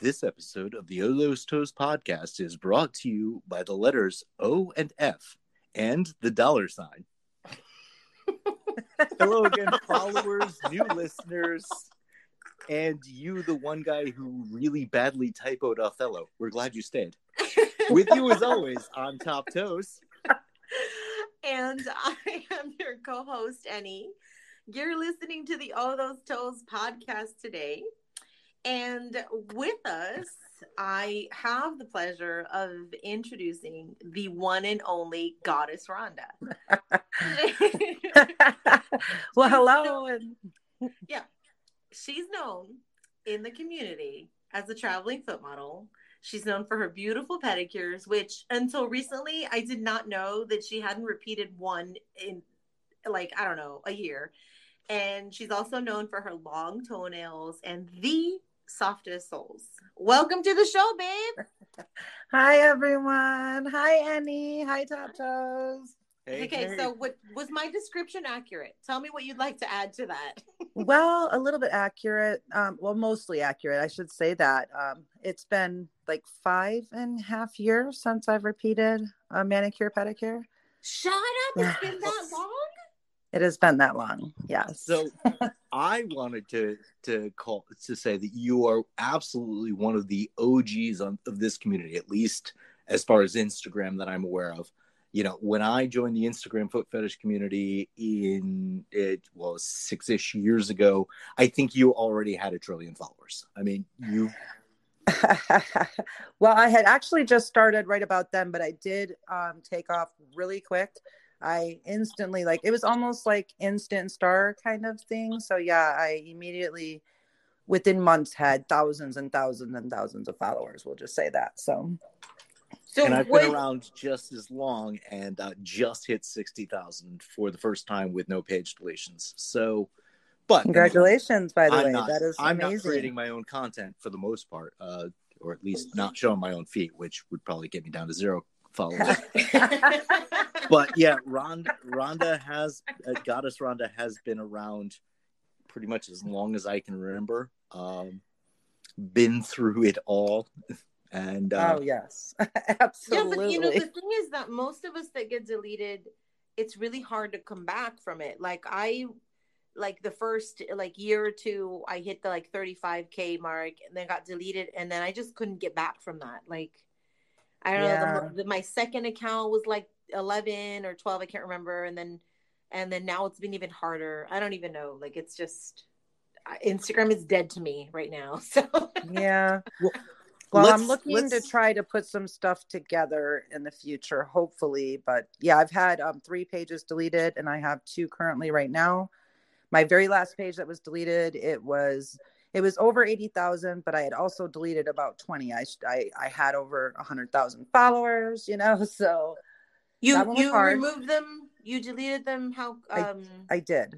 This episode of the All Those Toes podcast is brought to you by the letters O and F and the dollar sign. Hello again, followers, new listeners, and you, the one guy who really badly typoed Othello. We're glad you stayed. With you, as always, on Top Toes. and I am your co host, Annie. You're listening to the All Those Toes podcast today. And with us, I have the pleasure of introducing the one and only Goddess Rhonda. well, hello. And... Yeah. She's known in the community as a traveling foot model. She's known for her beautiful pedicures, which until recently I did not know that she hadn't repeated one in like, I don't know, a year. And she's also known for her long toenails and the softest souls. Welcome to the show, babe. Hi, everyone. Hi, Annie. Hi, Top Toes. Hey, okay, hey. so what was my description accurate? Tell me what you'd like to add to that. well, a little bit accurate. Um, well, mostly accurate. I should say that. Um, it's been like five and a half years since I've repeated a manicure pedicure. Shut up! It's been that long. It has been that long. Yes. So I wanted to to call to say that you are absolutely one of the OGs on, of this community, at least as far as Instagram that I'm aware of. You know, when I joined the Instagram foot fetish community in it well six ish years ago, I think you already had a trillion followers. I mean, you. well, I had actually just started right about then, but I did um, take off really quick I instantly like it was almost like instant star kind of thing. So yeah, I immediately within months had thousands and thousands and thousands of followers. We'll just say that. So so and I've what... been around just as long and uh, just hit 60,000 for the first time with no page deletions. So, but congratulations, by the I'm way. Not, that is I'm amazing. not creating my own content for the most part, uh, or at least not showing my own feet, which would probably get me down to zero followers. but yeah, Rhonda, Rhonda has uh, Goddess Rhonda has been around pretty much as long as I can remember. Um, been through it all, and uh, oh yes, absolutely. Yeah, but you know the thing is that most of us that get deleted, it's really hard to come back from it. Like I like the first like year or two i hit the like 35k mark and then got deleted and then i just couldn't get back from that like I don't yeah. know. The, the, my second account was like 11 or 12. I can't remember. And then, and then now it's been even harder. I don't even know. Like it's just Instagram is dead to me right now. So yeah. Well, well I'm looking to try to put some stuff together in the future, hopefully. But yeah, I've had um, three pages deleted, and I have two currently right now. My very last page that was deleted, it was it was over 80,000, but I had also deleted about 20. I, I, I had over 100,000 followers, you know, so you, you removed them, you deleted them. How, um, I, I did.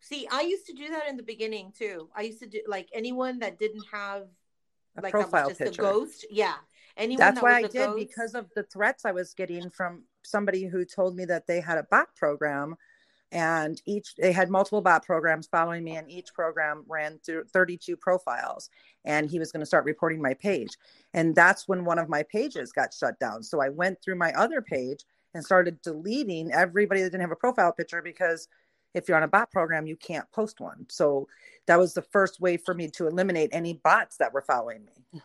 See, I used to do that in the beginning too. I used to do like anyone that didn't have a like profile just picture. a ghost. Yeah. Anyone That's that why I did ghost. because of the threats I was getting from somebody who told me that they had a bot program and each they had multiple bot programs following me and each program ran through 32 profiles and he was going to start reporting my page. And that's when one of my pages got shut down. So i went through my other page and started deleting everybody that didn't have a profile picture because if you're on a bot program you can't post one. So that was the first way for me to eliminate any bots that were following me.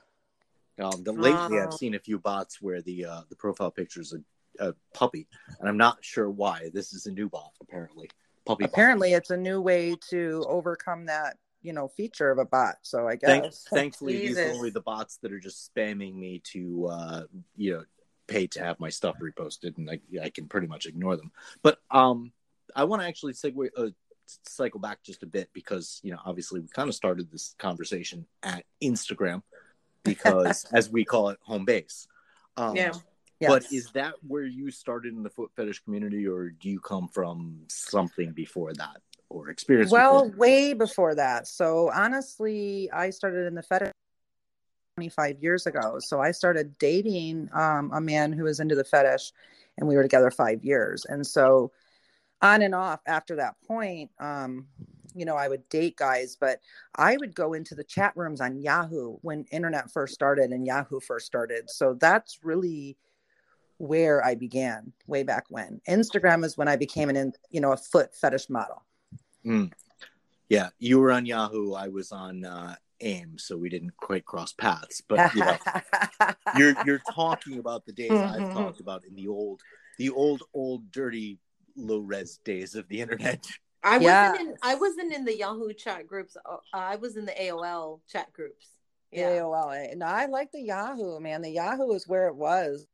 Um, the, lately i've seen a few bots where the uh, the profile pictures are a puppy, and I'm not sure why. This is a new bot, apparently. Puppy. Apparently, bot. it's a new way to overcome that you know feature of a bot. So I guess. Thank, thankfully, these are only the bots that are just spamming me to uh, you know pay to have my stuff reposted, and I, I can pretty much ignore them. But um, I want to actually segue. Uh, cycle back just a bit because you know obviously we kind of started this conversation at instagram because as we call it home base um, yeah Yes. But is that where you started in the foot fetish community, or do you come from something before that or experience? Well, before? way before that. So honestly, I started in the fetish 25 years ago. So I started dating um, a man who was into the fetish, and we were together five years. And so on and off after that point, um, you know, I would date guys, but I would go into the chat rooms on Yahoo when internet first started and Yahoo first started. So that's really where I began way back when. Instagram is when I became an, you know, a foot fetish model. Mm. Yeah, you were on Yahoo. I was on uh, AIM, so we didn't quite cross paths. But you know, you're you're talking about the days I've mm-hmm. talked about in the old, the old, old, dirty, low res days of the internet. I yeah. wasn't in. I wasn't in the Yahoo chat groups. Uh, I was in the AOL chat groups. Yeah. AOL. No, I like the Yahoo man. The Yahoo is where it was.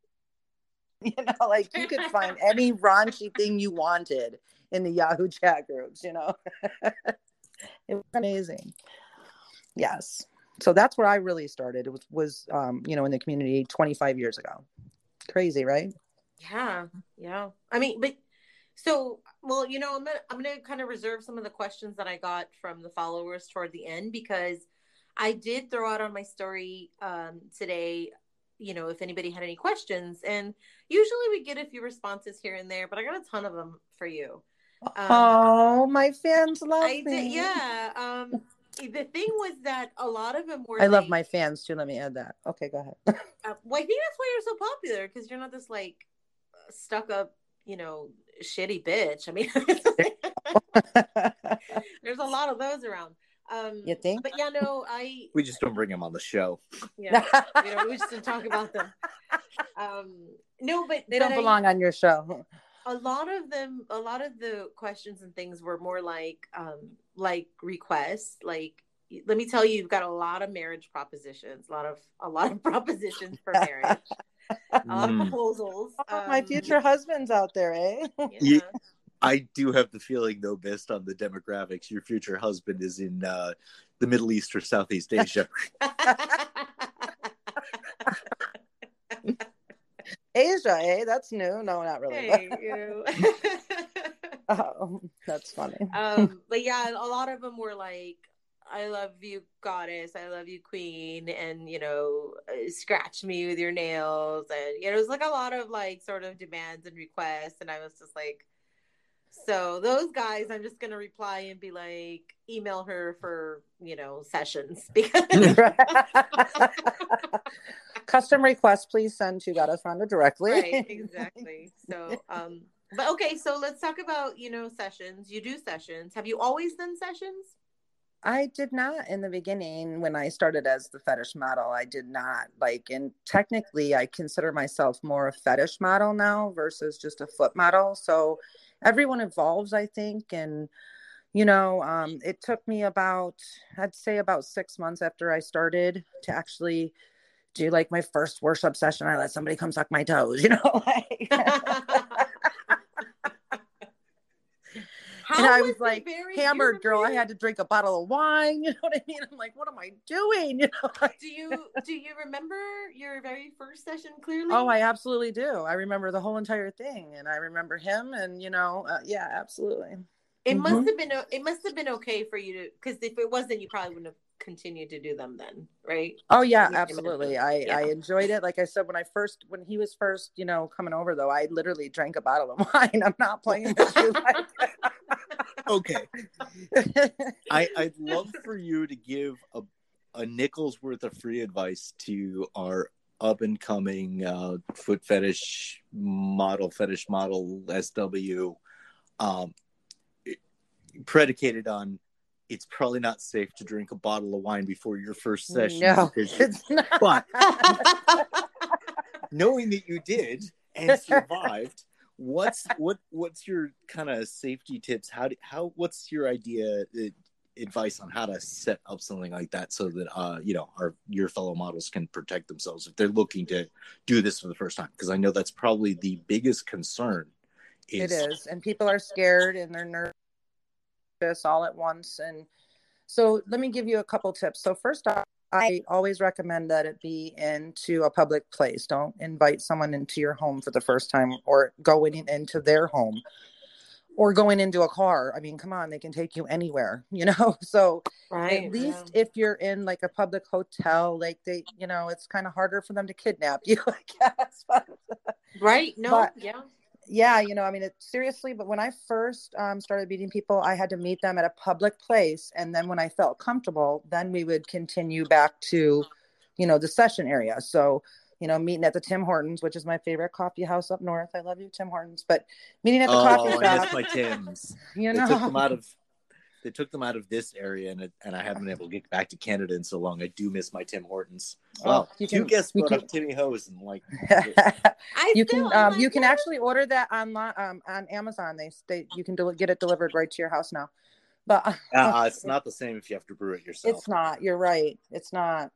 You know, like you could find any raunchy thing you wanted in the Yahoo chat groups. You know, it was amazing. Yes. So that's where I really started. It was was um, you know in the community 25 years ago. Crazy, right? Yeah, yeah. I mean, but so, well, you know, I'm gonna I'm gonna kind of reserve some of the questions that I got from the followers toward the end because I did throw out on my story um, today. You know, if anybody had any questions, and usually we get a few responses here and there, but I got a ton of them for you. Um, oh, my fans love I me. Did, yeah. Um, the thing was that a lot of them were. I like, love my fans too. Let me add that. Okay, go ahead. uh, well, I think that's why you're so popular because you're not this like stuck up, you know, shitty bitch. I mean, there's a lot of those around. Um, you think? But yeah, no, I. We just don't bring them on the show. Yeah, you know, we just don't talk about them. Um, no, but they but don't belong on your show. A lot of them, a lot of the questions and things were more like, um, like requests. Like, let me tell you, you've got a lot of marriage propositions, a lot of, a lot of propositions for marriage a lot of mm. proposals. Oh, my future husband's out there, eh? Yeah. I do have the feeling, though, based on the demographics, your future husband is in uh, the Middle East or Southeast Asia. Asia, eh? That's new. No, not really. Hey, oh, that's funny. Um, but yeah, a lot of them were like, I love you, goddess. I love you, queen. And, you know, uh, scratch me with your nails. And, you know, it was like a lot of like sort of demands and requests. And I was just like, so those guys, I'm just going to reply and be like, email her for, you know, sessions because. Custom request, please send to Goddess Rhonda directly. Right, exactly. So, um, but okay, so let's talk about, you know, sessions. You do sessions. Have you always done sessions? I did not in the beginning when I started as the fetish model. I did not like, and technically, I consider myself more a fetish model now versus just a foot model. So everyone evolves, I think. And, you know, um, it took me about, I'd say about six months after I started to actually do like my first worship session. I let somebody come suck my toes, you know, like. How and I was, was like hammered girl. I had to drink a bottle of wine. You know what I mean? I'm like, what am I doing? You know? do you do you remember your very first session clearly? Oh, I absolutely do. I remember the whole entire thing, and I remember him, and you know, uh, yeah, absolutely. It mm-hmm. must have been it must have been okay for you to because if it wasn't, you probably wouldn't have continued to do them then, right? Oh yeah, absolutely. I yeah. I enjoyed it. Like I said, when I first when he was first, you know, coming over though, I literally drank a bottle of wine. I'm not playing with you. Like okay. I I'd love for you to give a a nickel's worth of free advice to our up and coming uh, foot fetish model, fetish model SW, um, predicated on it's probably not safe to drink a bottle of wine before your first session. No, it's not. But knowing that you did and survived, what's what what's your kind of safety tips? How do, how what's your idea uh, advice on how to set up something like that so that uh you know our your fellow models can protect themselves if they're looking to do this for the first time? Because I know that's probably the biggest concern. Is... It is, and people are scared and they're nervous all at once. And so let me give you a couple tips. So first off, I always recommend that it be into a public place. Don't invite someone into your home for the first time or going into their home or going into a car. I mean, come on, they can take you anywhere, you know? So right, at least yeah. if you're in like a public hotel, like they, you know, it's kind of harder for them to kidnap you, I guess. right. No, but, yeah yeah, you know, I mean, it, seriously, but when I first um, started meeting people, I had to meet them at a public place. And then when I felt comfortable, then we would continue back to, you know, the session area. So, you know, meeting at the Tim Hortons, which is my favorite coffee house up north. I love you, Tim Hortons. But meeting at the oh, coffee shop. I my Tim's. You they know, took them out of they took them out of this area, and it, and I haven't been able to get back to Canada in so long. I do miss my Tim Hortons. Well, you two can, guests brought can, up Timmy Hose, and like you can um, you can actually order that online um, on Amazon. They they you can del- get it delivered right to your house now. But uh, it's not the same if you have to brew it yourself. It's not. You're right. It's not.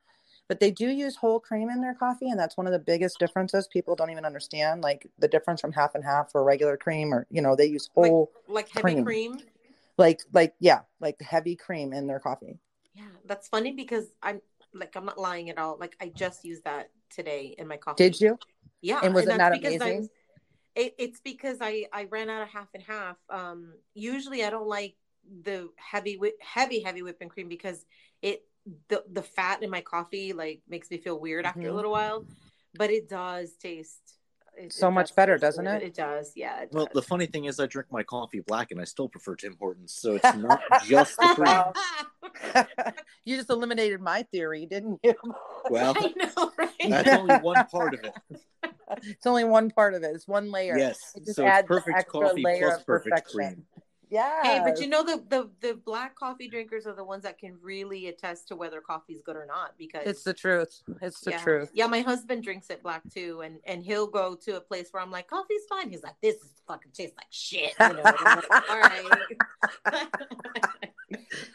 But they do use whole cream in their coffee, and that's one of the biggest differences. People don't even understand, like the difference from half and half for regular cream, or you know, they use whole like, like heavy cream. cream like like yeah like heavy cream in their coffee. Yeah that's funny because i'm like i'm not lying at all. Like i just used that today in my coffee. Did you? Yeah and was and it not amazing? It, it's because i i ran out of half and half. Um usually i don't like the heavy heavy heavy whipping cream because it the the fat in my coffee like makes me feel weird after mm-hmm. a little while but it does taste it, so it much better, doesn't it? It does, yeah. It well, does. the funny thing is, I drink my coffee black, and I still prefer Tim Hortons. So it's not just the cream. you just eliminated my theory, didn't you? Well, I know, right? That's only one part of it. It's only one part of it. It's one layer. Yes, it just so adds perfect coffee plus perfect perfection. cream. Yeah. Hey, but you know the, the the black coffee drinkers are the ones that can really attest to whether coffee's good or not because it's the truth. It's the yeah. truth. Yeah, my husband drinks it black too, and and he'll go to a place where I'm like, coffee's fine. He's like, this is fucking tastes like shit. You know? like, All right.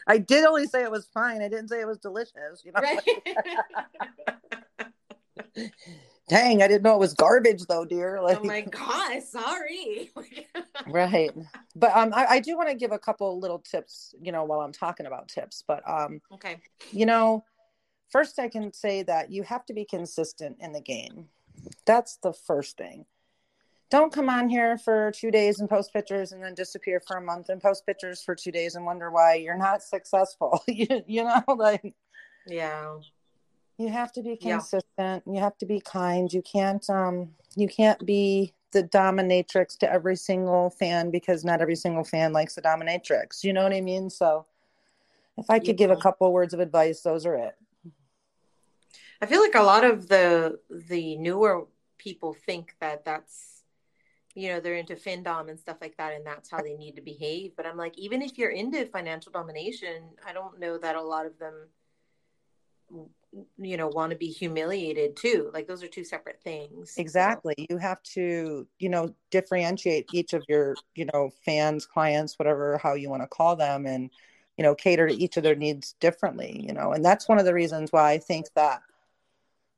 I did only say it was fine. I didn't say it was delicious. You know. Right dang, I didn't know it was garbage though, dear. Like, oh my god, sorry. right, but um, I, I do want to give a couple little tips, you know, while I'm talking about tips. But um, okay, you know, first I can say that you have to be consistent in the game. That's the first thing. Don't come on here for two days and post pictures and then disappear for a month and post pictures for two days and wonder why you're not successful. you, you know, like yeah you have to be consistent. Yeah. you have to be kind. You can't um you can't be the dominatrix to every single fan because not every single fan likes the dominatrix. You know what i mean? So if i could yeah. give a couple words of advice those are it. I feel like a lot of the the newer people think that that's you know they're into findom and stuff like that and that's how they need to behave. But i'm like even if you're into financial domination i don't know that a lot of them you know want to be humiliated too like those are two separate things exactly so. you have to you know differentiate each of your you know fans clients whatever how you want to call them and you know cater to each of their needs differently you know and that's one of the reasons why i think that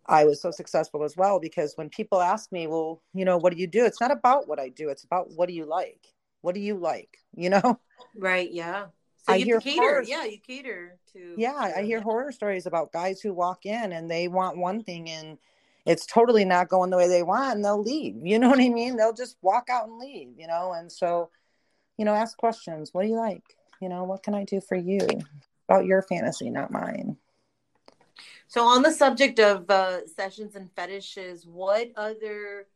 i was so successful as well because when people ask me well you know what do you do? It's not about what i do it's about what do you like? What do you like? You know? Right yeah so I hear cater. Horror, yeah, you cater to. Yeah, I hear horror stories about guys who walk in and they want one thing and it's totally not going the way they want and they'll leave. You know what I mean? They'll just walk out and leave, you know? And so, you know, ask questions. What do you like? You know, what can I do for you? About your fantasy, not mine. So, on the subject of uh, sessions and fetishes, what other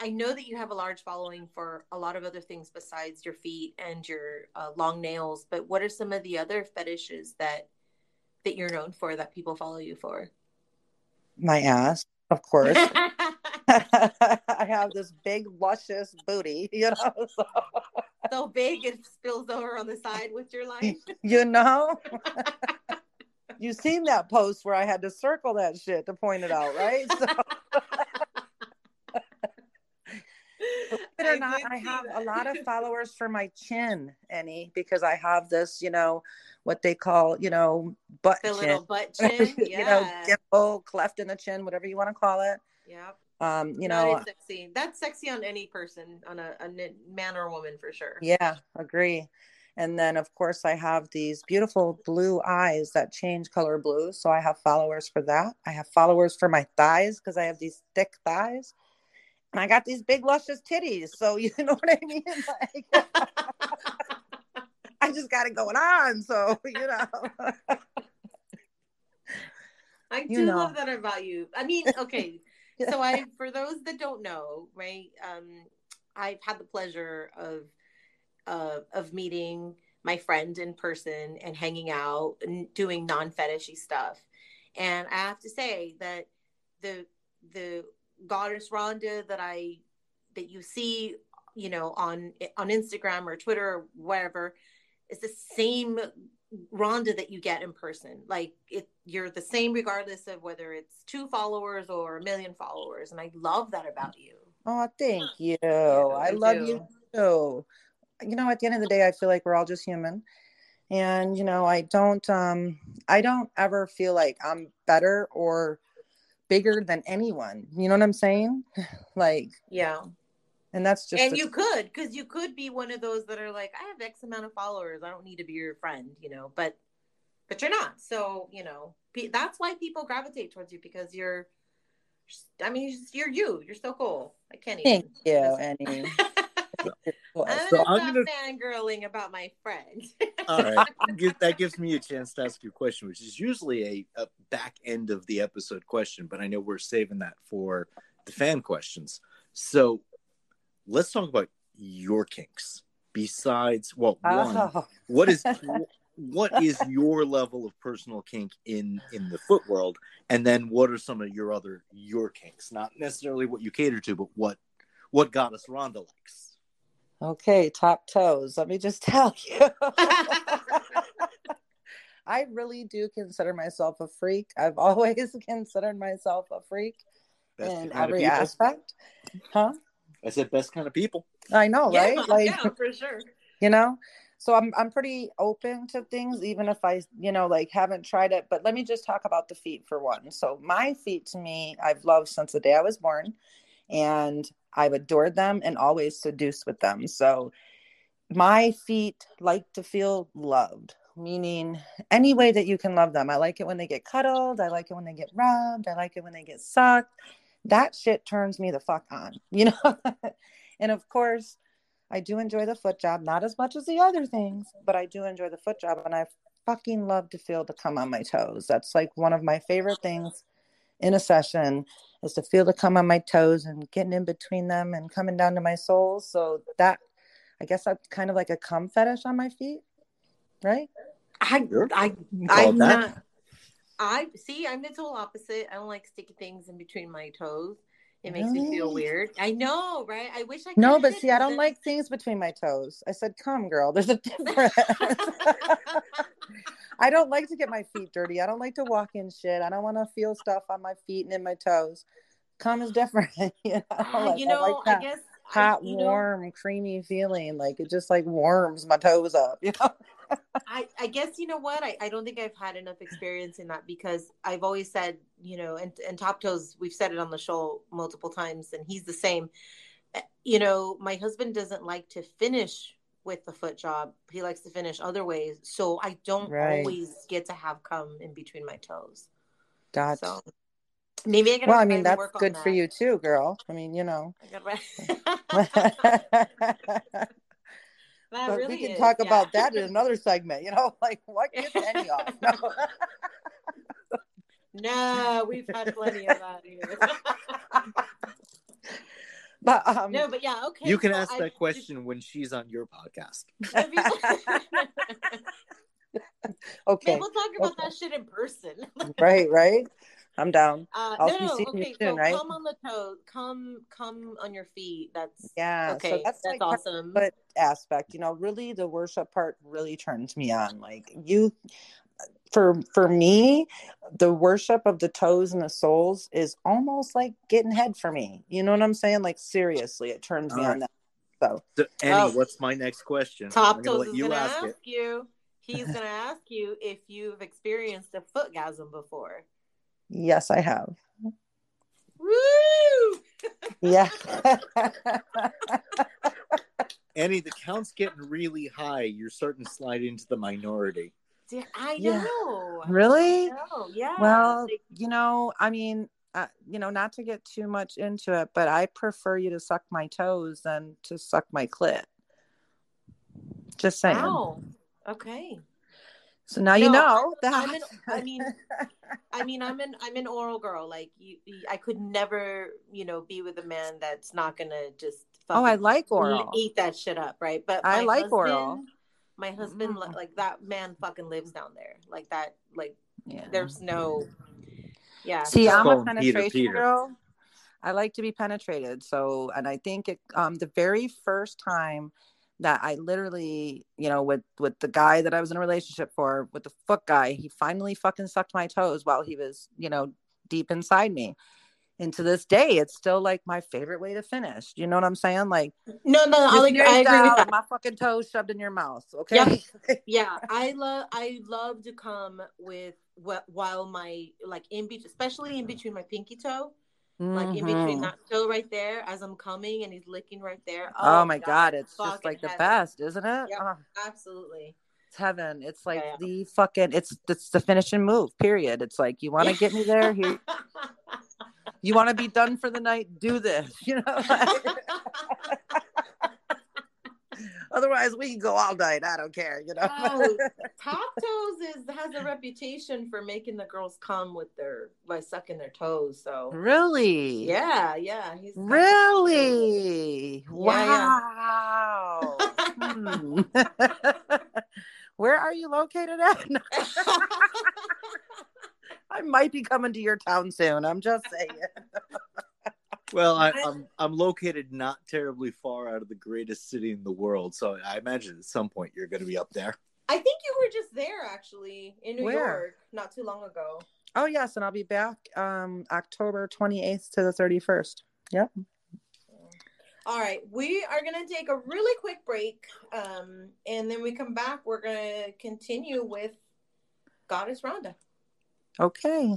I know that you have a large following for a lot of other things besides your feet and your uh, long nails, but what are some of the other fetishes that that you're known for that people follow you for? My ass, of course. I have this big luscious booty, you know. So, so big it spills over on the side with your line. You know. you seen that post where I had to circle that shit to point it out, right? So it or I not, I have that. a lot of followers for my chin, Annie, because I have this, you know, what they call, you know, butt the chin. little butt chin, yeah. you know, dimple, cleft in the chin, whatever you want to call it. Yeah. Um, you know, that sexy. That's sexy on any person, on a, a man or woman for sure. Yeah, agree. And then, of course, I have these beautiful blue eyes that change color blue. So I have followers for that. I have followers for my thighs because I have these thick thighs I got these big luscious titties. So you know what I mean? Like, I just got it going on. So you know. I do you know. love that about you. I mean, okay. so I, for those that don't know, right? Um, I've had the pleasure of uh, of meeting my friend in person and hanging out and doing non fetishy stuff. And I have to say that the the goddess Rhonda that I that you see, you know, on on Instagram or Twitter or whatever, is the same Rhonda that you get in person. Like it, you're the same regardless of whether it's two followers or a million followers, and I love that about you. Oh, thank you. Yeah, I, I love do. you too. You know, at the end of the day, I feel like we're all just human, and you know, I don't, um, I don't ever feel like I'm better or bigger than anyone. You know what I'm saying? like, yeah and that's just and a- you could because you could be one of those that are like i have x amount of followers i don't need to be your friend you know but but you're not so you know that's why people gravitate towards you because you're i mean you're you you're so cool i can't even thank you annie I'm so I'm gonna fangirling about my friend. All right, that gives me a chance to ask you a question, which is usually a, a back end of the episode question, but I know we're saving that for the fan questions. So, let's talk about your kinks. Besides, well, one, oh. what is what is your level of personal kink in in the foot world, and then what are some of your other your kinks? Not necessarily what you cater to, but what what goddess Rhonda likes. Okay, top toes. Let me just tell you. I really do consider myself a freak. I've always considered myself a freak Best in every aspect. Huh? I said best kind of people. I know, yeah, right? Like, yeah, for sure. You know, so I'm I'm pretty open to things, even if I, you know, like haven't tried it. But let me just talk about the feet for one. So my feet, to me, I've loved since the day I was born, and I've adored them and always seduced with them. So my feet like to feel loved meaning any way that you can love them. I like it when they get cuddled. I like it when they get rubbed. I like it when they get sucked that shit turns me the fuck on, you know? and of course, I do enjoy the foot job, not as much as the other things, but I do enjoy the foot job and I fucking love to feel the come on my toes. That's like one of my favorite things in a session is to feel the come on my toes and getting in between them and coming down to my soles. So that I guess that's kind of like a cum fetish on my feet, right? I I I'm not I see. I'm the total opposite. I don't like sticky things in between my toes. It makes really? me feel weird. I know, right? I wish I. No, but see, I don't like things between my toes. I said, "Come, girl." There's a difference. I don't like to get my feet dirty. I don't like to walk in shit. I don't want to feel stuff on my feet and in my toes. Come is different. you know, uh, like, you know I, like I guess hot, I, warm, know, creamy feeling. Like it just like warms my toes up. You know. I, I guess you know what I, I don't think I've had enough experience in that because I've always said you know and and top toes we've said it on the show multiple times and he's the same eh, you know my husband doesn't like to finish with the foot job he likes to finish other ways so I don't right. always get to have come in between my toes gotcha so maybe I well I mean that's good for you too girl I mean you know That but really we can is, talk yeah. about that in another segment. You know, like what gets any off? No. no, we've had plenty of that here. but um, no, but yeah, okay. You can so ask I, that question just... when she's on your podcast. okay. Maybe we'll talk about okay. that shit in person. right, right. I'm down. Uh, I'll no, no, okay. Soon, so right? come on the toes, come, come on your feet. That's yeah. Okay, so that's, that's like awesome. But aspect, you know, really the worship part really turns me on. Like you, for for me, the worship of the toes and the soles is almost like getting head for me. You know what I'm saying? Like seriously, it turns All me right. on that. So, so Annie, oh. what's my next question? Top toes is going to ask, ask you. He's going to ask you if you've experienced a footgasm before. Yes, I have. Woo! yeah. Annie, the count's getting really high. You're starting to slide into the minority. Yeah, I know. Yeah. Really? I know. Yeah. Well, you know, I mean, uh, you know, not to get too much into it, but I prefer you to suck my toes than to suck my clit. Just saying. Wow. Okay. So now no, you know that. I'm an, I mean, I mean, I'm an I'm an oral girl. Like you, I could never, you know, be with a man that's not gonna just. Oh, I like oral. Eat that shit up, right? But I like husband, oral. My husband, mm. like that man, fucking lives down there. Like that, like yeah. there's no. Yeah. See, I'm a penetration Peter, Peter. girl. I like to be penetrated. So, and I think it, um, the very first time that I literally, you know, with with the guy that I was in a relationship for, with the foot guy, he finally fucking sucked my toes while he was, you know, deep inside me. And to this day, it's still like my favorite way to finish. You know what I'm saying? Like, no, no, I, like, I agree with that. My fucking toes shoved in your mouth. Okay. Yeah, yeah. I love, I love to come with while my like in between, especially in between my pinky toe mm-hmm. like in between that toe right there as I'm coming and he's licking right there. Oh, oh my god, god it's just like the best, isn't it? Yeah, oh. absolutely. It's heaven. It's like yeah, yeah. the fucking it's it's the finishing move, period. It's like you want to get me there, here. you want to be done for the night, do this, you know. Otherwise, we can go all night. I don't care, you know. oh, Top Toes is has a reputation for making the girls come with their by sucking their toes. So really, yeah, yeah, he's really wow. Yeah. hmm. Where are you located at? I might be coming to your town soon. I'm just saying. Well, I, am I'm, I'm located not terribly far out of the greatest city in the world, so I imagine at some point you're going to be up there. I think you were just there actually in New Where? York not too long ago. Oh yes, and I'll be back um October 28th to the 31st. Yep. All right, we are going to take a really quick break um and then we come back we're going to continue with Goddess Rhonda. Okay.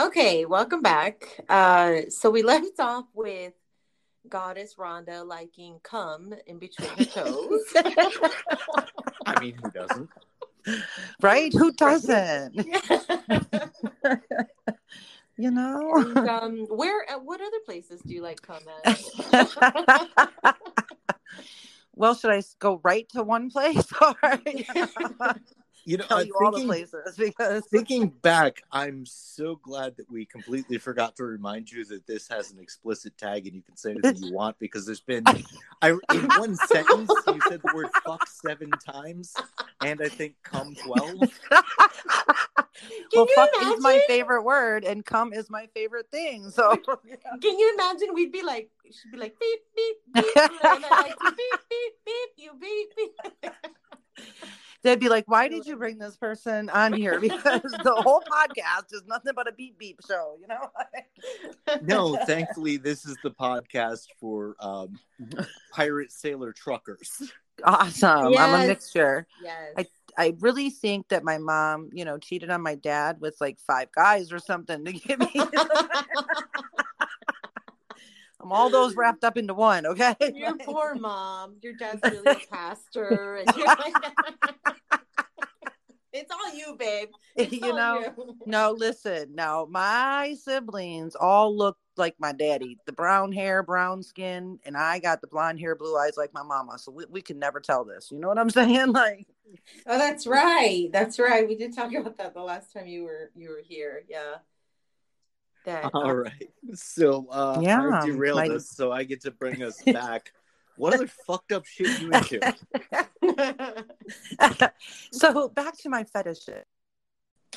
Okay, welcome back. Uh, so we left off with Goddess Rhonda liking cum in between her toes. I mean, who doesn't? Right? Who doesn't? you know. And, um, where? Uh, what other places do you like cum at? well, should I go right to one place? Or you know, tell uh, you thinking, all the places because thinking back, I'm so glad that we completely forgot to remind you that this has an explicit tag and you can say anything you want because there's been, I in one sentence you said the word "fuck" seven times and I think "come" twelve. well, fuck imagine? is my favorite word, and "come" is my favorite thing. So, can you imagine? We'd be like, she'd be like, beep beep beep, and like, beep beep beep, you beep beep they'd be like, "Why did you bring this person on here?" Because the whole podcast is nothing but a beep beep show, you know. no, thankfully, this is the podcast for um, pirate sailor truckers. Awesome. Yes. I'm a mixture. Yes. I I really think that my mom, you know, cheated on my dad with like five guys or something to give me. I'm all those wrapped up into one, okay? Your poor mom. Your dad's really a pastor, and you're like, it's all you, babe. It's you know, you. no, listen. Now, my siblings all look like my daddy. The brown hair, brown skin, and I got the blonde hair, blue eyes like my mama. So we, we can never tell this. You know what I'm saying? Like, oh, that's right. That's right. We did talk about that the last time you were you were here. Yeah. That, All right. So uh yeah, I derailed my... us, so I get to bring us back. what other fucked up shit you into? so back to my fetish.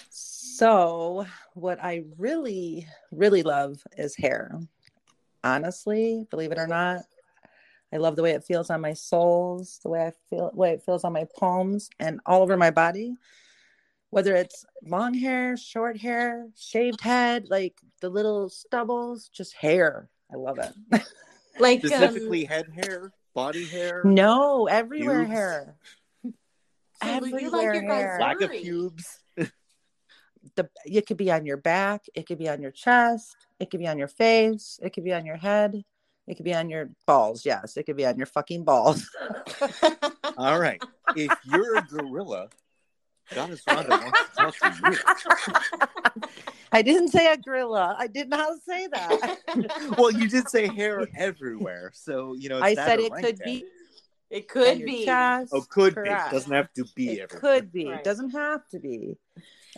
So what I really, really love is hair. Honestly, believe it or not. I love the way it feels on my soles, the way I feel, the way it feels on my palms and all over my body whether it's long hair, short hair, shaved head, like the little stubbles, just hair. I love it. like specifically um, head hair. body hair? No, everywhere Pubes? hair. So Everywhere you like your guys hair. Lack of pubes. The it could be on your back, it could be on your chest, it could be on your face, it could be on your head, it could be on your balls. Yes, it could be on your fucking balls. All right. If you're a gorilla, Goddess Rhonda wants to talk to you. I didn't say a gorilla. I did not say that. well, you did say hair everywhere, so you know. I said it could hair. be it could be. chest. Oh, could Correct. be. Doesn't have to be It everywhere. could be. Right. Doesn't have to be.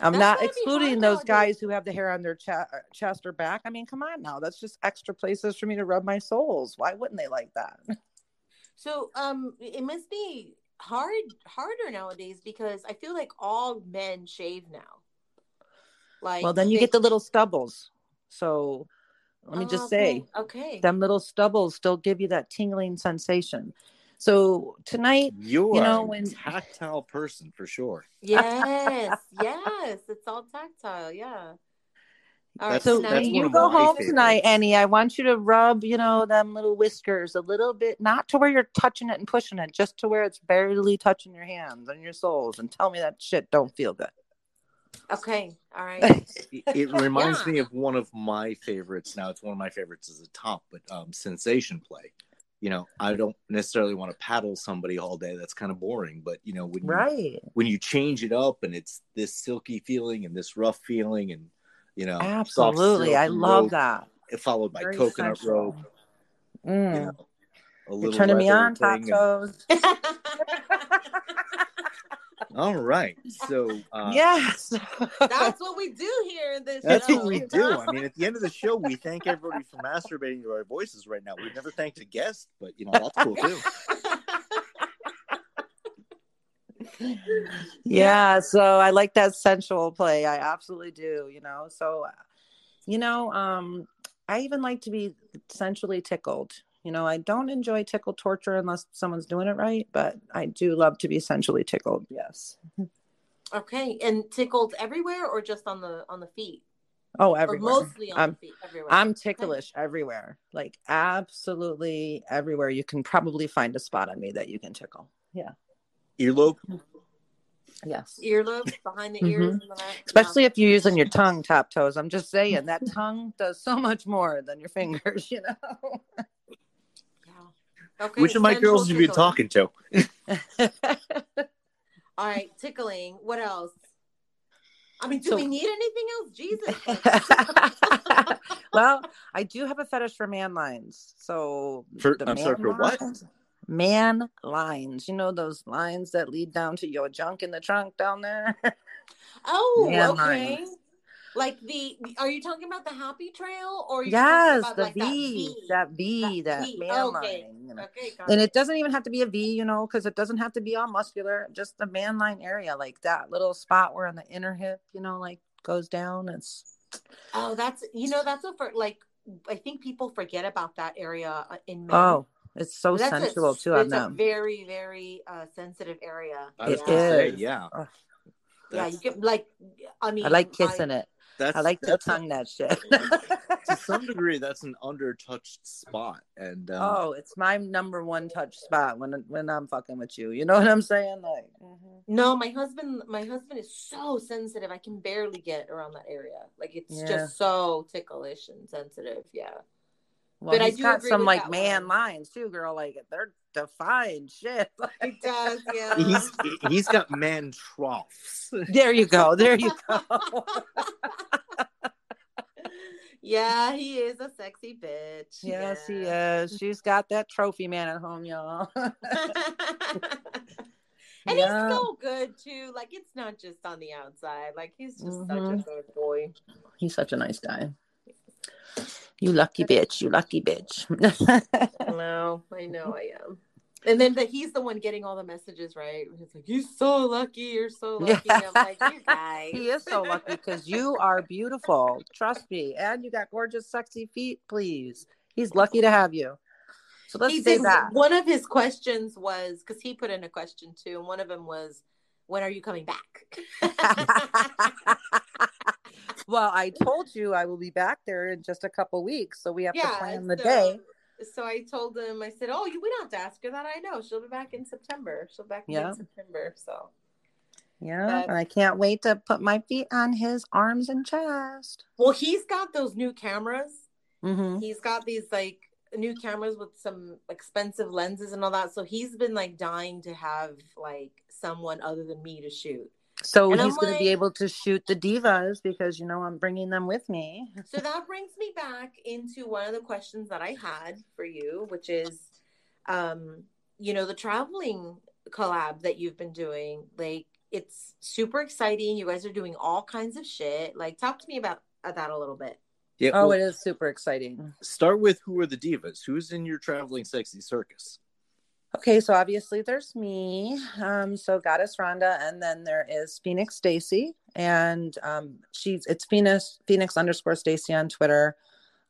I'm That's not excluding those nowadays. guys who have the hair on their che- uh, chest or back. I mean, come on now. That's just extra places for me to rub my soles. Why wouldn't they like that? So um it must be hard harder nowadays because I feel like all men shave now. Like well, then you they- get the little stubbles. So let me Oh, just okay, say, okay. them little stubbles still give you that tingling sensation. So tonight, You're You know, a when- tactile person for sure. Yes, yes, it's all tactile. Yeah. All right, so that's you go my home tonight. Annie, I want you to rub, you know, them little whiskers a little bit, not to where you're touching it and pushing it, just to where it's barely touching your hands and your soles, and tell me that shit don't feel good. Okay. All right. It, it reminds Yeah. me of one of my favorites. Now it's one of my favorites as a top, but um, sensation play. You know, I don't necessarily want to paddle somebody all day. That's kind of boring. But you know, when you, Right. when you change it up and it's this silky feeling and this rough feeling, and you know, Absolutely. I love rope, that. Followed by Very coconut sensual. rope. Mm. You know, a You're turning me on, top thing and- toes. All right, so uh, yes. That's what we do here in this That's show. what we do. I mean, at the end of the show, we thank everybody for masturbating to our voices right now. We've never thanked a guest, but you know that's cool too. yeah so i like that sensual play. I absolutely do you know? So you know um i even like to be sensually tickled. You know i don't enjoy tickle torture unless someone's doing it right but i do love to be sensually tickled yes. Okay, and tickled everywhere or just on the on the feet? oh Or everywhere. mostly on I'm- the feet everywhere. i'm ticklish everywhere. Like absolutely everywhere. You can probably find a spot on me that you can tickle. Yeah Earlobe. yes earlobes behind the ears and the. Mm-hmm. especially if you're using your tongue top toes i'm just saying that tongue does so much more than your fingers you know Yeah. Okay. Which of my girls have you been talking to? All right, tickling. What else? I mean, do So- we need anything else? Jesus. well, I do have a fetish for man lines. So For- the I'm sorry, for what? lines- Man lines. You know those lines that lead down to your junk in the trunk down there? oh, Man okay. lines. Like the, are you talking about the happy trail or yes, talking about the like V, that V, that, V? man Okay. line. you know. Okay, got And it. it doesn't even have to be a V, you know, because it doesn't have to be all muscular. Just the man line area, like that little spot where on the inner hip, you know, like goes down. It's Oh, that's you know that's a for like I think people forget about that area uh, in men. oh, it's so That's a- sensual too on It's a them. very very uh, sensitive area. I was It gonna say, is. yeah. Oh. Yeah, you That's, get like I mean I like kissing it. that's I like to that's a- tongue that shit. to some degree, that's an undertouched spot, and um, oh, it's my number one touch spot when when I'm fucking with you. You know what I'm saying? Like, mhm. No, my husband my husband is so sensitive. I can barely get around that area. Like it's Yeah. just so ticklish and sensitive. Yeah. Well, But I he's do got agree some like man one. lines too, girl. Like they're defined shit. It does, yeah. he's he's got man troughs. there you go. There you go. yeah, he is a sexy bitch. yes, he is. She's got that trophy man at home, y'all. and Yeah. he's so good too. Like it's not just on the outside. Like he's just such a Mhm. good boy. He's such a nice guy. You lucky bitch. You lucky bitch. No, I know I am. And then the, he's the one getting all the messages, right? He's like, "You're so lucky. You're so lucky." I'm like, "You guys." he is so lucky because you are beautiful. Trust me. And you got gorgeous, sexy feet, please. He's lucky to have you. So let's he say did. that. One of his questions was because he put in a question too, and one of them was, "When are you coming back?" well, I told you I will be back there in just a couple weeks. So we have to plan the so- day. so I told him, I said, "Oh, you we don't have to ask her that. I know she'll be back in September. She'll be back yeah. in September." So yeah, and I can't wait to put my feet on his arms and chest. Well, he's got those new cameras. Mm-hmm. He's got these like new cameras with some expensive lenses and all that. So he's been like dying to have like someone other than me to shoot. So and he's going like, to be able to shoot the divas because you know I'm bringing them with me. so that brings me back into one of the questions that I had for you, which is, um, you know, the traveling collab that you've been doing. Like, it's super exciting. You guys are doing all kinds of shit. Like, talk to me about that a little bit. Yeah. Oh, well, it is super exciting. Start with who are the divas? Who's in your traveling sexy circus? Okay, so obviously there's me, um, so Goddess Rhonda, and then there is Phoenix Stacy, and um, she's it's Phoenix Phoenix underscore Stacy on Twitter,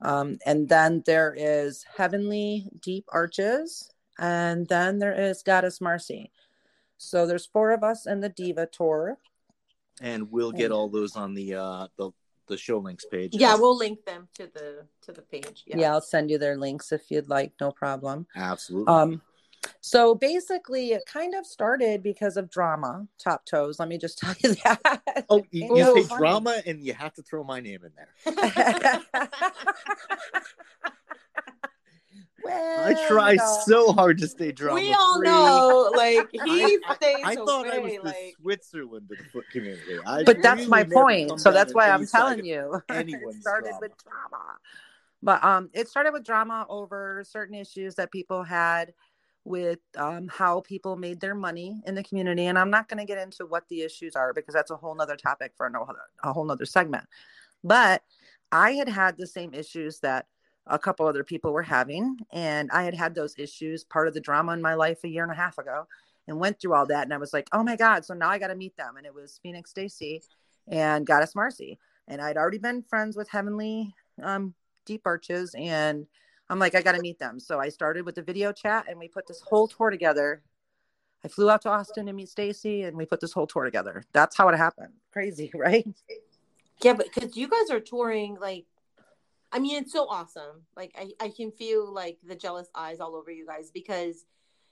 um, and then there is Heavenly Deep Arches, and then there is Goddess Marcy. So there's four of us in the Diva Tour, and we'll get all those on the uh, the the show links page. Yeah, we'll link them to the to the page. Yeah. yeah, I'll send you their links if you'd like. No problem. Absolutely. Um, so basically, it kind of started because of drama. Top toes. Let me just tell you that. Oh, you, you say funny. drama, and you have to throw my name in there. Well, I try so hard to stay drama. We all know, like he I, stays I, I thought away, I was like... the Switzerland of the foot community. I but that's my point. So that's why I'm telling you. it started drama. with drama. But um, it started with drama over certain issues that people had with um, how people made their money in the community. And I'm not going to get into what the issues are because that's a whole nother topic for a whole nother segment. But I had had the same issues that a couple other people were having. And I had had those issues, part of the drama in my life a year and a half ago, and went through all that. And I was like, oh my God. So now I got to meet them. And it was Phoenix Stacy and Goddess Marcy. And I'd already been friends with Heavenly um, Deep Arches. And I'm like, I got to meet them. So I started with the video chat and we put this whole tour together. I flew out to Austin to meet Stacy and we put this whole tour together. That's how it happened. Crazy, right? Yeah, but because you guys are touring like I mean, it's so awesome. Like I, I can feel like the jealous eyes all over you guys because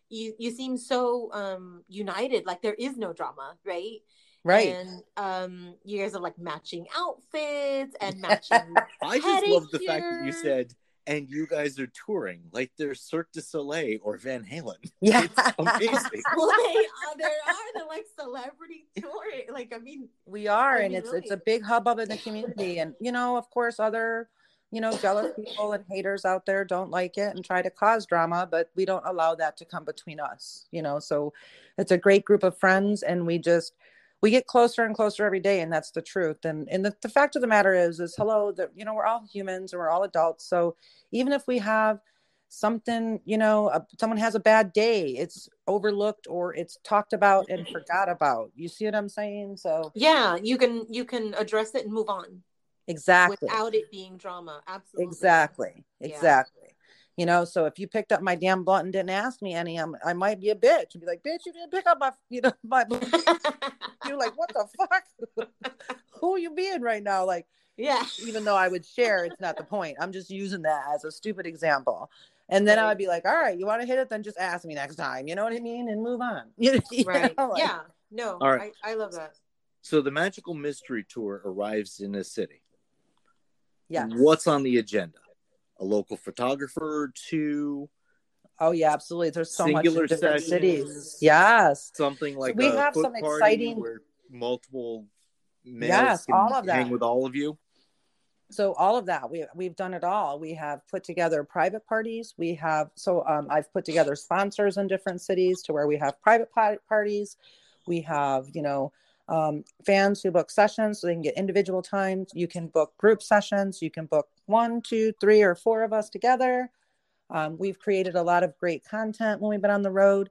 you you seem so um united. Like there is no drama, right? Right. And um you guys are like matching outfits and matching. I just love the fact that you said and you guys are touring like they're Cirque du Soleil or Van Halen. Yeah, it's amazing. well, they uh, there are the like celebrity touring. Like I mean, we are, I mean, and it's really. it's a big hubbub in the community, and you know, of course, other you know, jealous people and haters out there don't like it and try to cause drama, but we don't allow that to come between us, you know. So it's a great group of friends and we just we get closer and closer every day and that's the truth. And and the, the fact of the matter is is hello that you know, we're all humans and we're all adults. So even if we have something you know uh, someone has a bad day it's overlooked or it's talked about and forgot about you see what i'm saying so yeah you can you can address it and move on Exactly. Without it being drama. Absolutely. Exactly. Exactly. You know, so if you picked up my damn blunt and didn't ask me any, I'm, I might be a bitch and be like, bitch, you didn't pick up my, you know, my, you're like, what the fuck? Who are you being right now? Like, yeah. Even though I would share, it's not the point. I'm just using that as a stupid example. And then right. I would be like, all right, you want to hit it? Then just ask me next time. You know what I mean? And move on. You right. Know? Like, yeah. No, all right. I, I love that. So the Magical Mystery Tour arrives in a city. Yeah. What's on the agenda? A local photographer to Oh yeah, absolutely. There's so much in different cities. Yes. Something like so we have some exciting where multiple yes, all of that. hang with all of you. So all of that we we've done it all. We have put together private parties. We have so um, I've put together sponsors in different cities to where we have private parties. We have you know um, fans who book sessions so they can get individual times. You can book group sessions. You can book one, two, three, or four of us together. Um, we've created a lot of great content when we've been on the road.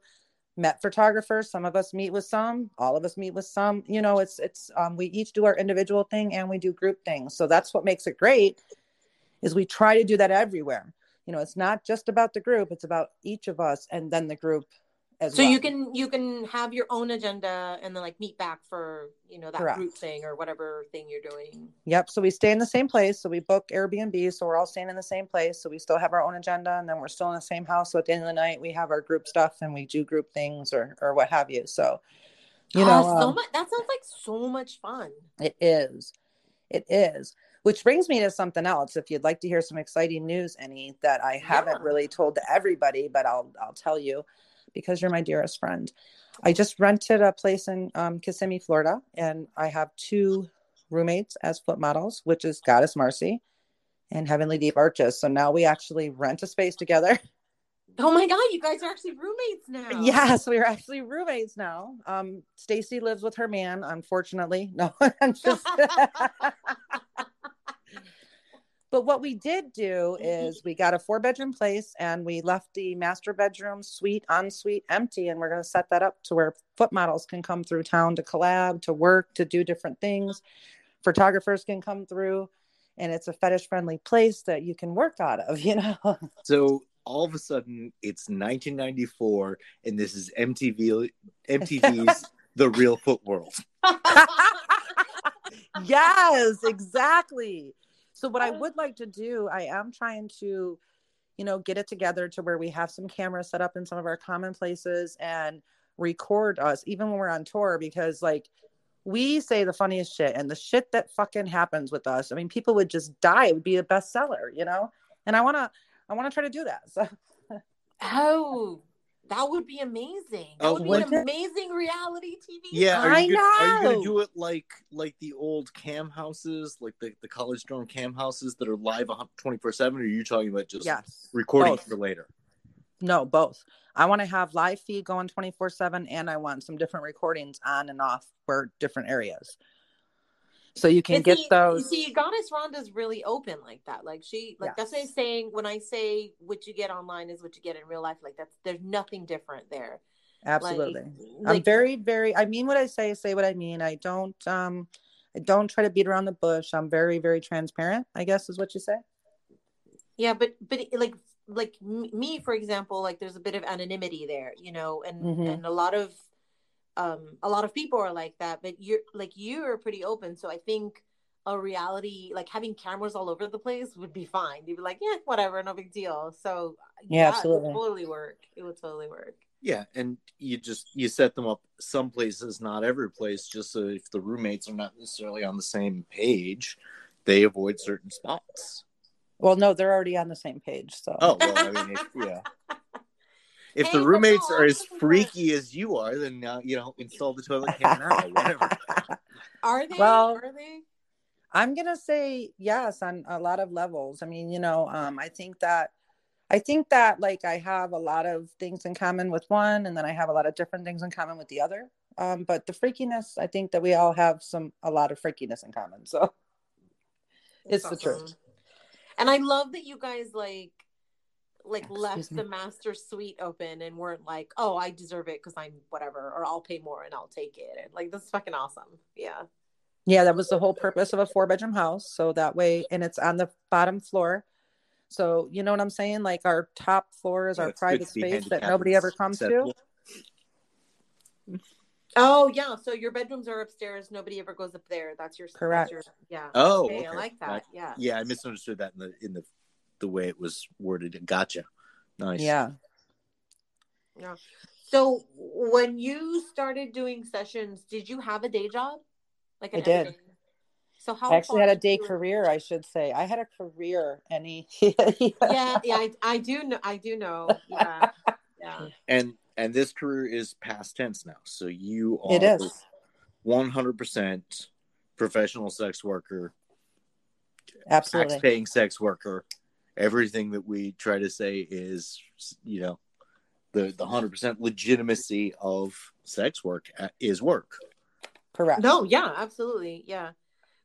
Met photographers. Some of us meet with some. All of us meet with some. You know, it's it's um, we each do our individual thing and we do group things. So that's what makes it great. Is we try to do that everywhere. You know, it's not just about the group. It's about each of us and then the group so well. you can you can have your own agenda and then like meet back for you know that Correct. group thing or whatever thing you're doing. Yep so we stay in the same place. So we book airbnb so we're all staying in the same place. So we still have our own agenda and then we're still in the same house. So at the end of the night we have our group stuff and we do group things or or what have you. So you know oh, so um, much that sounds like so much fun. It is. It is. Which brings me to something else. If you'd like to hear some exciting news any that i haven't yeah. really told to everybody but i'll i'll tell you because you're my dearest friend. I just rented a place in um, Kissimmee, Florida, and I have two roommates as foot models, which is Goddess Marcy and Heavenly Deep Arches. So now we actually rent a space together. Oh my god, you guys are actually roommates now. Yes, we're actually roommates now. Um Stacy lives with her man, unfortunately. No, I'm just But what we did do mm-hmm. is we got a four bedroom place and we left the master bedroom suite en suite empty. And we're going to set that up to where foot models can come through town to collab, to work, to do different things. Photographers can come through and it's a fetish friendly place that you can work out of, you know? So all of a sudden it's 1994 and this is MTV, MTV's The Real Foot World. yes, exactly. So what I would like to do, I am trying to, you know, get it together to where we have some cameras set up in some of our common places and record us even when we're on tour because like we say the funniest shit and the shit that fucking happens with us. I mean, people would just die. It would be a bestseller, you know? And I want to I want to try to do that. So Oh, that would be amazing. That oh, would be an amazing reality TV. Yeah, are you, gonna, are you gonna do it like like the old cam houses, like the, the college dorm cam houses that are live twenty four seven? Or are you talking about just yes, recording both. for later? No, both. I want to have live feed going twenty four seven, and I want some different recordings on and off for different areas so you can get those. See, Goddess Rhonda's really open like that. Like she, like yes. that's what I'm saying. When I say what you get online is what you get in real life, like that's there's nothing different there. Absolutely, like, I'm like, very, very. I mean what I say. Say what I mean. I don't. um I don't try to beat around the bush. I'm very, very transparent. I guess is what you say. Yeah, but but like like me for example, like there's a bit of anonymity there, you know, and mm-hmm. and a lot of um a lot of people are like that but you're like you're pretty open. So i think a reality like having cameras all over the place would be fine. You'd be like yeah whatever no big deal. So yeah, yeah absolutely it would totally work. It would totally work. Yeah and you just you set them up some places not every place just so if the roommates are not necessarily on the same page they avoid certain spots. Well no they're already on the same page so. Oh well i mean it, yeah if hey, the roommates are as freaky as you are, then now you know install the toilet camera now. Whatever. Are they? Well, are they? I'm gonna say yes on a lot of levels. I mean, you know, um, I think that I think that like I have a lot of things in common with one, and then I have a lot of different things in common with the other. Um, but the freakiness, I think that we all have some a lot of freakiness in common. So it's awesome. the truth. And I love that you guys like like Excuse left me. the master suite open and weren't like, oh, I deserve it because I'm whatever, or I'll pay more and I'll take it. And like, this is fucking awesome. Yeah. Yeah, that was the whole purpose of a four bedroom house. So that way, and it's on the bottom floor. So you know what I'm saying? Like our top floor is yeah, our private space that nobody ever comes to. Oh yeah, so your bedrooms are upstairs. Nobody ever goes up there. That's your correct. That's your, yeah. Oh, okay, okay. I like that. Yeah. Yeah, I misunderstood that in the in the the way it was worded. Gotcha. Nice. Yeah. Yeah. So when you started doing sessions, did you have a day job? Like I did. So how I actually had a day you... career, I should say. I had a career, any. yeah, yeah, I, I do know. I do know. Yeah, yeah. And and this career is past tense now. So you are it is one hundred percent professional sex worker, absolutely paying sex worker everything that we try to say is you know the the 100% legitimacy of sex work uh, is work correct no yeah absolutely yeah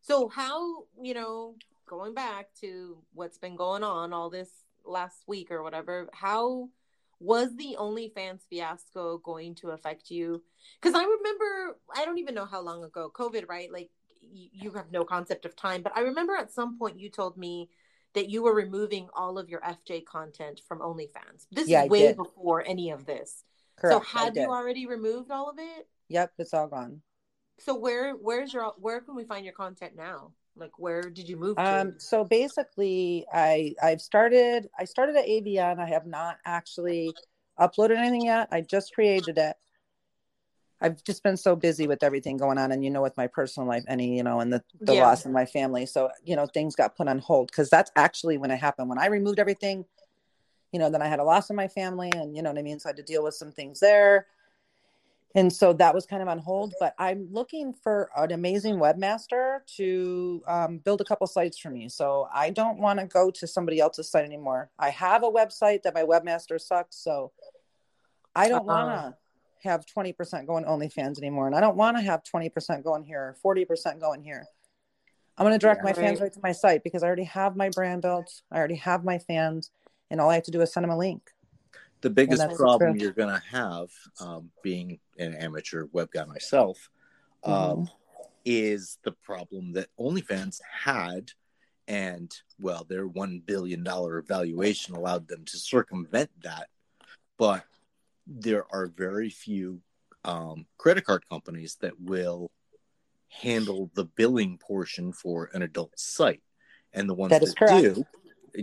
so how you know going back to what's been going on all this last week or whatever how was the OnlyFans fiasco going to affect you? Because I remember, I don't even know how long ago, COVID, right? Like, you have no concept of time, but I remember at some point you told me that you were removing all of your FJ content from OnlyFans. This yeah, is way before any of this. Correct. So had you already removed all of it? Yep, it's all gone. So where where's your where can we find your content now? Like where did you move to? Um so basically I I've started I started at AVN. I have not actually uploaded anything yet. I just created it. I've just been so busy with everything going on and you know with my personal life any you know and the, the yeah. loss in my family. So you know things got put on hold because that's actually when it happened. When I removed everything you know then I had a loss in my family and you know what I mean? So I had to deal with some things there. And so that was kind of on hold but i'm looking for an amazing webmaster to um, build a couple sites for me. So i don't want to go to somebody else's site anymore. I have a website that my webmaster sucks so i don't uh-huh. want to have 20% going onlyfans anymore and i don't want to have 20% going here or 40% going here i'm going to direct yeah, my right. fans right to my site because i already have my brand built i already have my fans and all i have to do is send them a link the biggest problem you're going to have um, being an amateur web guy myself um, mm-hmm. is the problem that OnlyFans had, and well, their one billion dollar valuation allowed them to circumvent that, but there are very few um, credit card companies that will handle the billing portion for an adult site, and the ones that, that do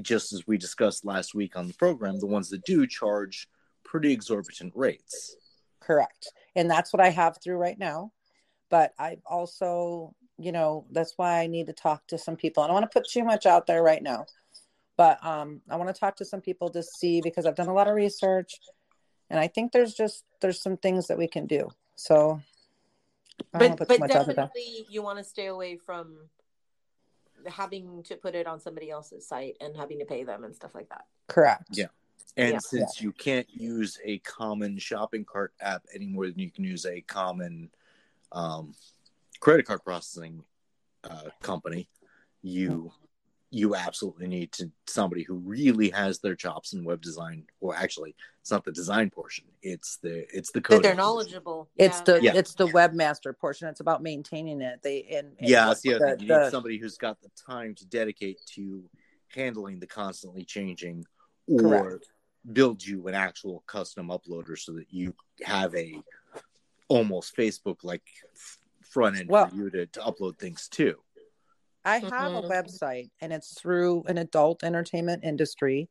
just as we discussed last week on the program, the ones that do charge pretty exorbitant rates. Correct. And that's what I have through right now. But I also, you know, that's why I need to talk to some people. I don't want to put too much out there right now. But um, I want to talk to some people to see because I've done a lot of research and I think there's just there's some things that we can do. So but but definitely you want to stay away from having to put it on somebody else's site and having to pay them and stuff like that. Correct. Yeah. And yeah. since you can't use a common shopping cart app any more than you can use a common um, credit card processing uh, company, you you absolutely need to somebody who really has their chops in web design or actually it's not the design portion it's the it's the code they're knowledgeable it's the yeah. it's the webmaster portion it's about maintaining it they and, and yeah that's the other the, thing you the, need somebody who's got the time to dedicate to handling the constantly changing or correct. build you an actual custom uploader so that you have a almost facebook like front end well, for you to, to upload things to I have mm-hmm. a website and it's through an adult entertainment industry.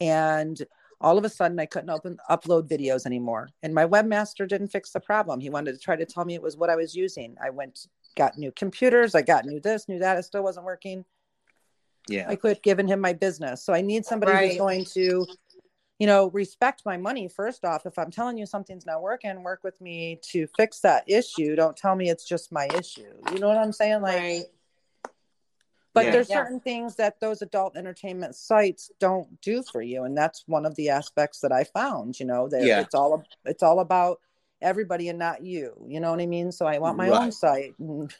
And all of a sudden I couldn't open upload videos anymore. And my webmaster didn't fix the problem. He wanted to try to tell me it was what I was using. I went got new computers, I got new this, new that, it still wasn't working. Yeah. I quit giving him my business. So I need somebody right. who's going to, you know, respect my money first off. If I'm telling you something's not working, work with me to fix that issue. Don't tell me it's just my issue. You know what I'm saying? Like right but yeah. there's yeah. certain things that those adult entertainment sites don't do for you and that's one of the aspects that i found you know that yeah. it's all it's all about everybody and not you you know what i mean so i want my right. own site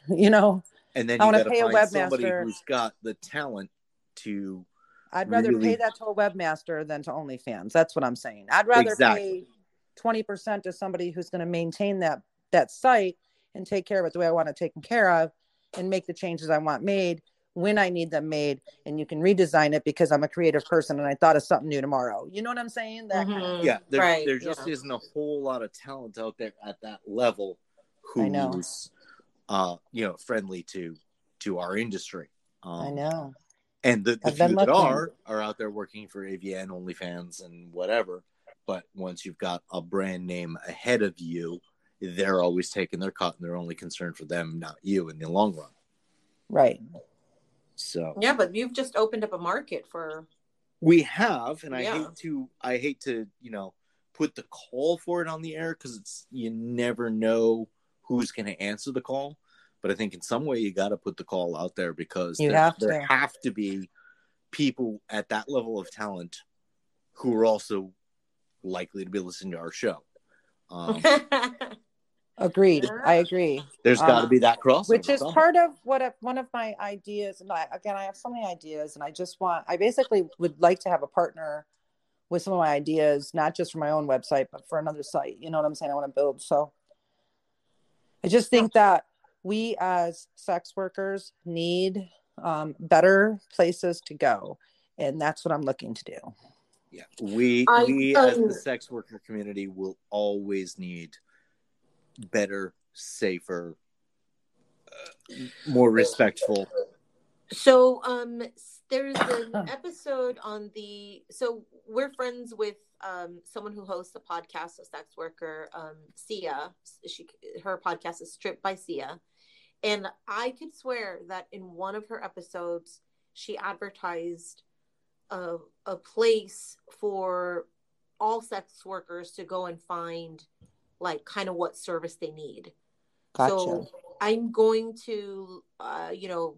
you know and then I want to pay a webmaster who's got the talent to i'd rather really... pay that to a webmaster than to onlyfans that's what i'm saying i'd rather exactly. pay 20% to somebody who's going to maintain that that site and take care of it the way i want it taken care of and make the changes i want made when I need them made, and you can redesign it because I'm a creative person and I thought of something new tomorrow. You know what I'm saying? That mm-hmm. kind of- yeah, there, right. there just yeah. isn't a whole lot of talent out there at that level who's uh, you know friendly to to our industry. Um, I know. And the, the few that are are out there working for AVN, OnlyFans, and whatever. But once you've got a brand name ahead of you, they're always taking their cut, and they're only concerned for them, not you, in the long run. Right. So yeah, but you've just opened up a market for. We have, and I yeah. hate to, I hate to, you know, put the call for it on the air because it's you never know who's going to answer the call. But I think in some way you got to put the call out there because you there, have to. there have to be people at that level of talent who are also likely to be listening to our show. Um, Agreed. I agree. There's got to um, be that cross, which is part of what one of my ideas. And I, again, I have so many ideas, and I just want. I basically would like to have a partner with some of my ideas, not just for my own website, but for another site. You know what I'm saying? I want to build. So I just think that we as sex workers need um, better places to go, and that's what I'm looking to do. Yeah, we I, we um, as the sex worker community will always need better, safer, uh, more respectful. So, um, there's an episode on the. So we're friends with um someone who hosts a podcast, a sex worker, um, Sia. She her podcast is Stripped by Sia, and I could swear that in one of her episodes she advertised a a place for all sex workers to go and find like kind of what service they need. Gotcha. So I'm going to uh, you know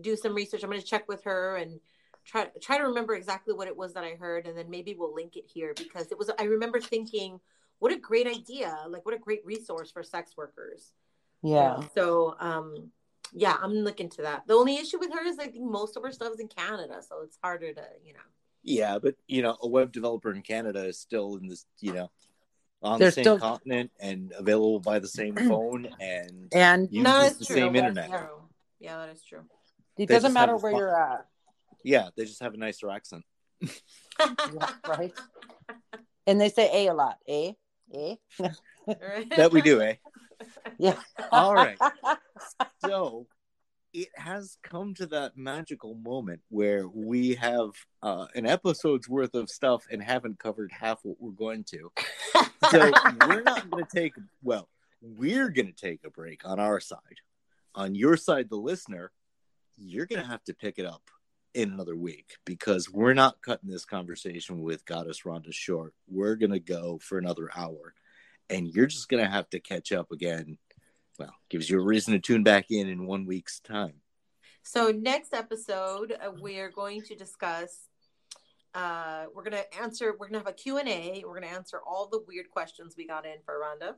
do some research. I'm going to check with her and try try to remember exactly what it was that I heard, and then maybe we'll link it here because it was. I remember thinking, what a great idea! Like, what a great resource for sex workers. Yeah. so, um, yeah, I'm looking to that. The only issue with her is I think most of her stuff is in Canada, so it's harder to, you know. Yeah, but you know, a web developer in Canada is still in this, you know, on They're the same still... continent and available by the same phone and and uses the true. same internet. Yeah, that is true. It they doesn't matter where you're at. Yeah, they just have a nicer accent. yeah, right. And they say a a lot. A, a. that we do, eh? Yeah. All right. So it has come to that magical moment where we have uh, an episode's worth of stuff and haven't covered half what we're going to. So we're not going to take, well, we're going to take a break on our side. On your side, the listener, you're going to have to pick it up in another week because we're not cutting this conversation with Goddess Rhonda short. We're going to go for another hour and you're just going to have to catch up again. Well, gives you a reason to tune back in in one week's time. So, next episode, uh, we are going to discuss. Uh, we're going to answer. We're going to have a Q and A. We're going to answer all the weird questions we got in for Rhonda,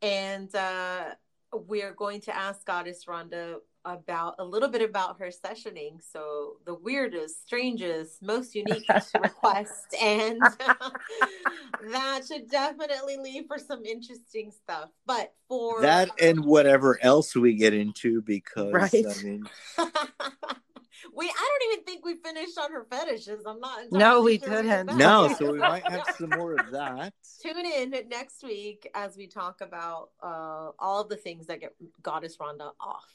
and uh, we're going to ask Goddess Rhonda about a little bit about her sessioning. So the weirdest, strangest, most unique request, and that should definitely leave for some interesting stuff. But for that and whatever else we get into, because right. I mean. we I don't even think we finished on her fetishes. I'm not. No, we didn't. No, so we might have some more of that. Tune in next week as we talk about uh, all of the things that get Goddess Rhonda off.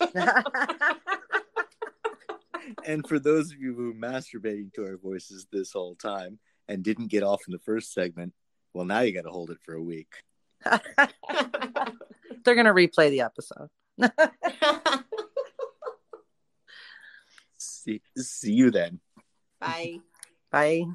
and for those of you who were masturbating to our voices this whole time and didn't get off in the first segment, well, now you got to hold it for a week. They're going to replay the episode. See, see you then. Bye. Bye.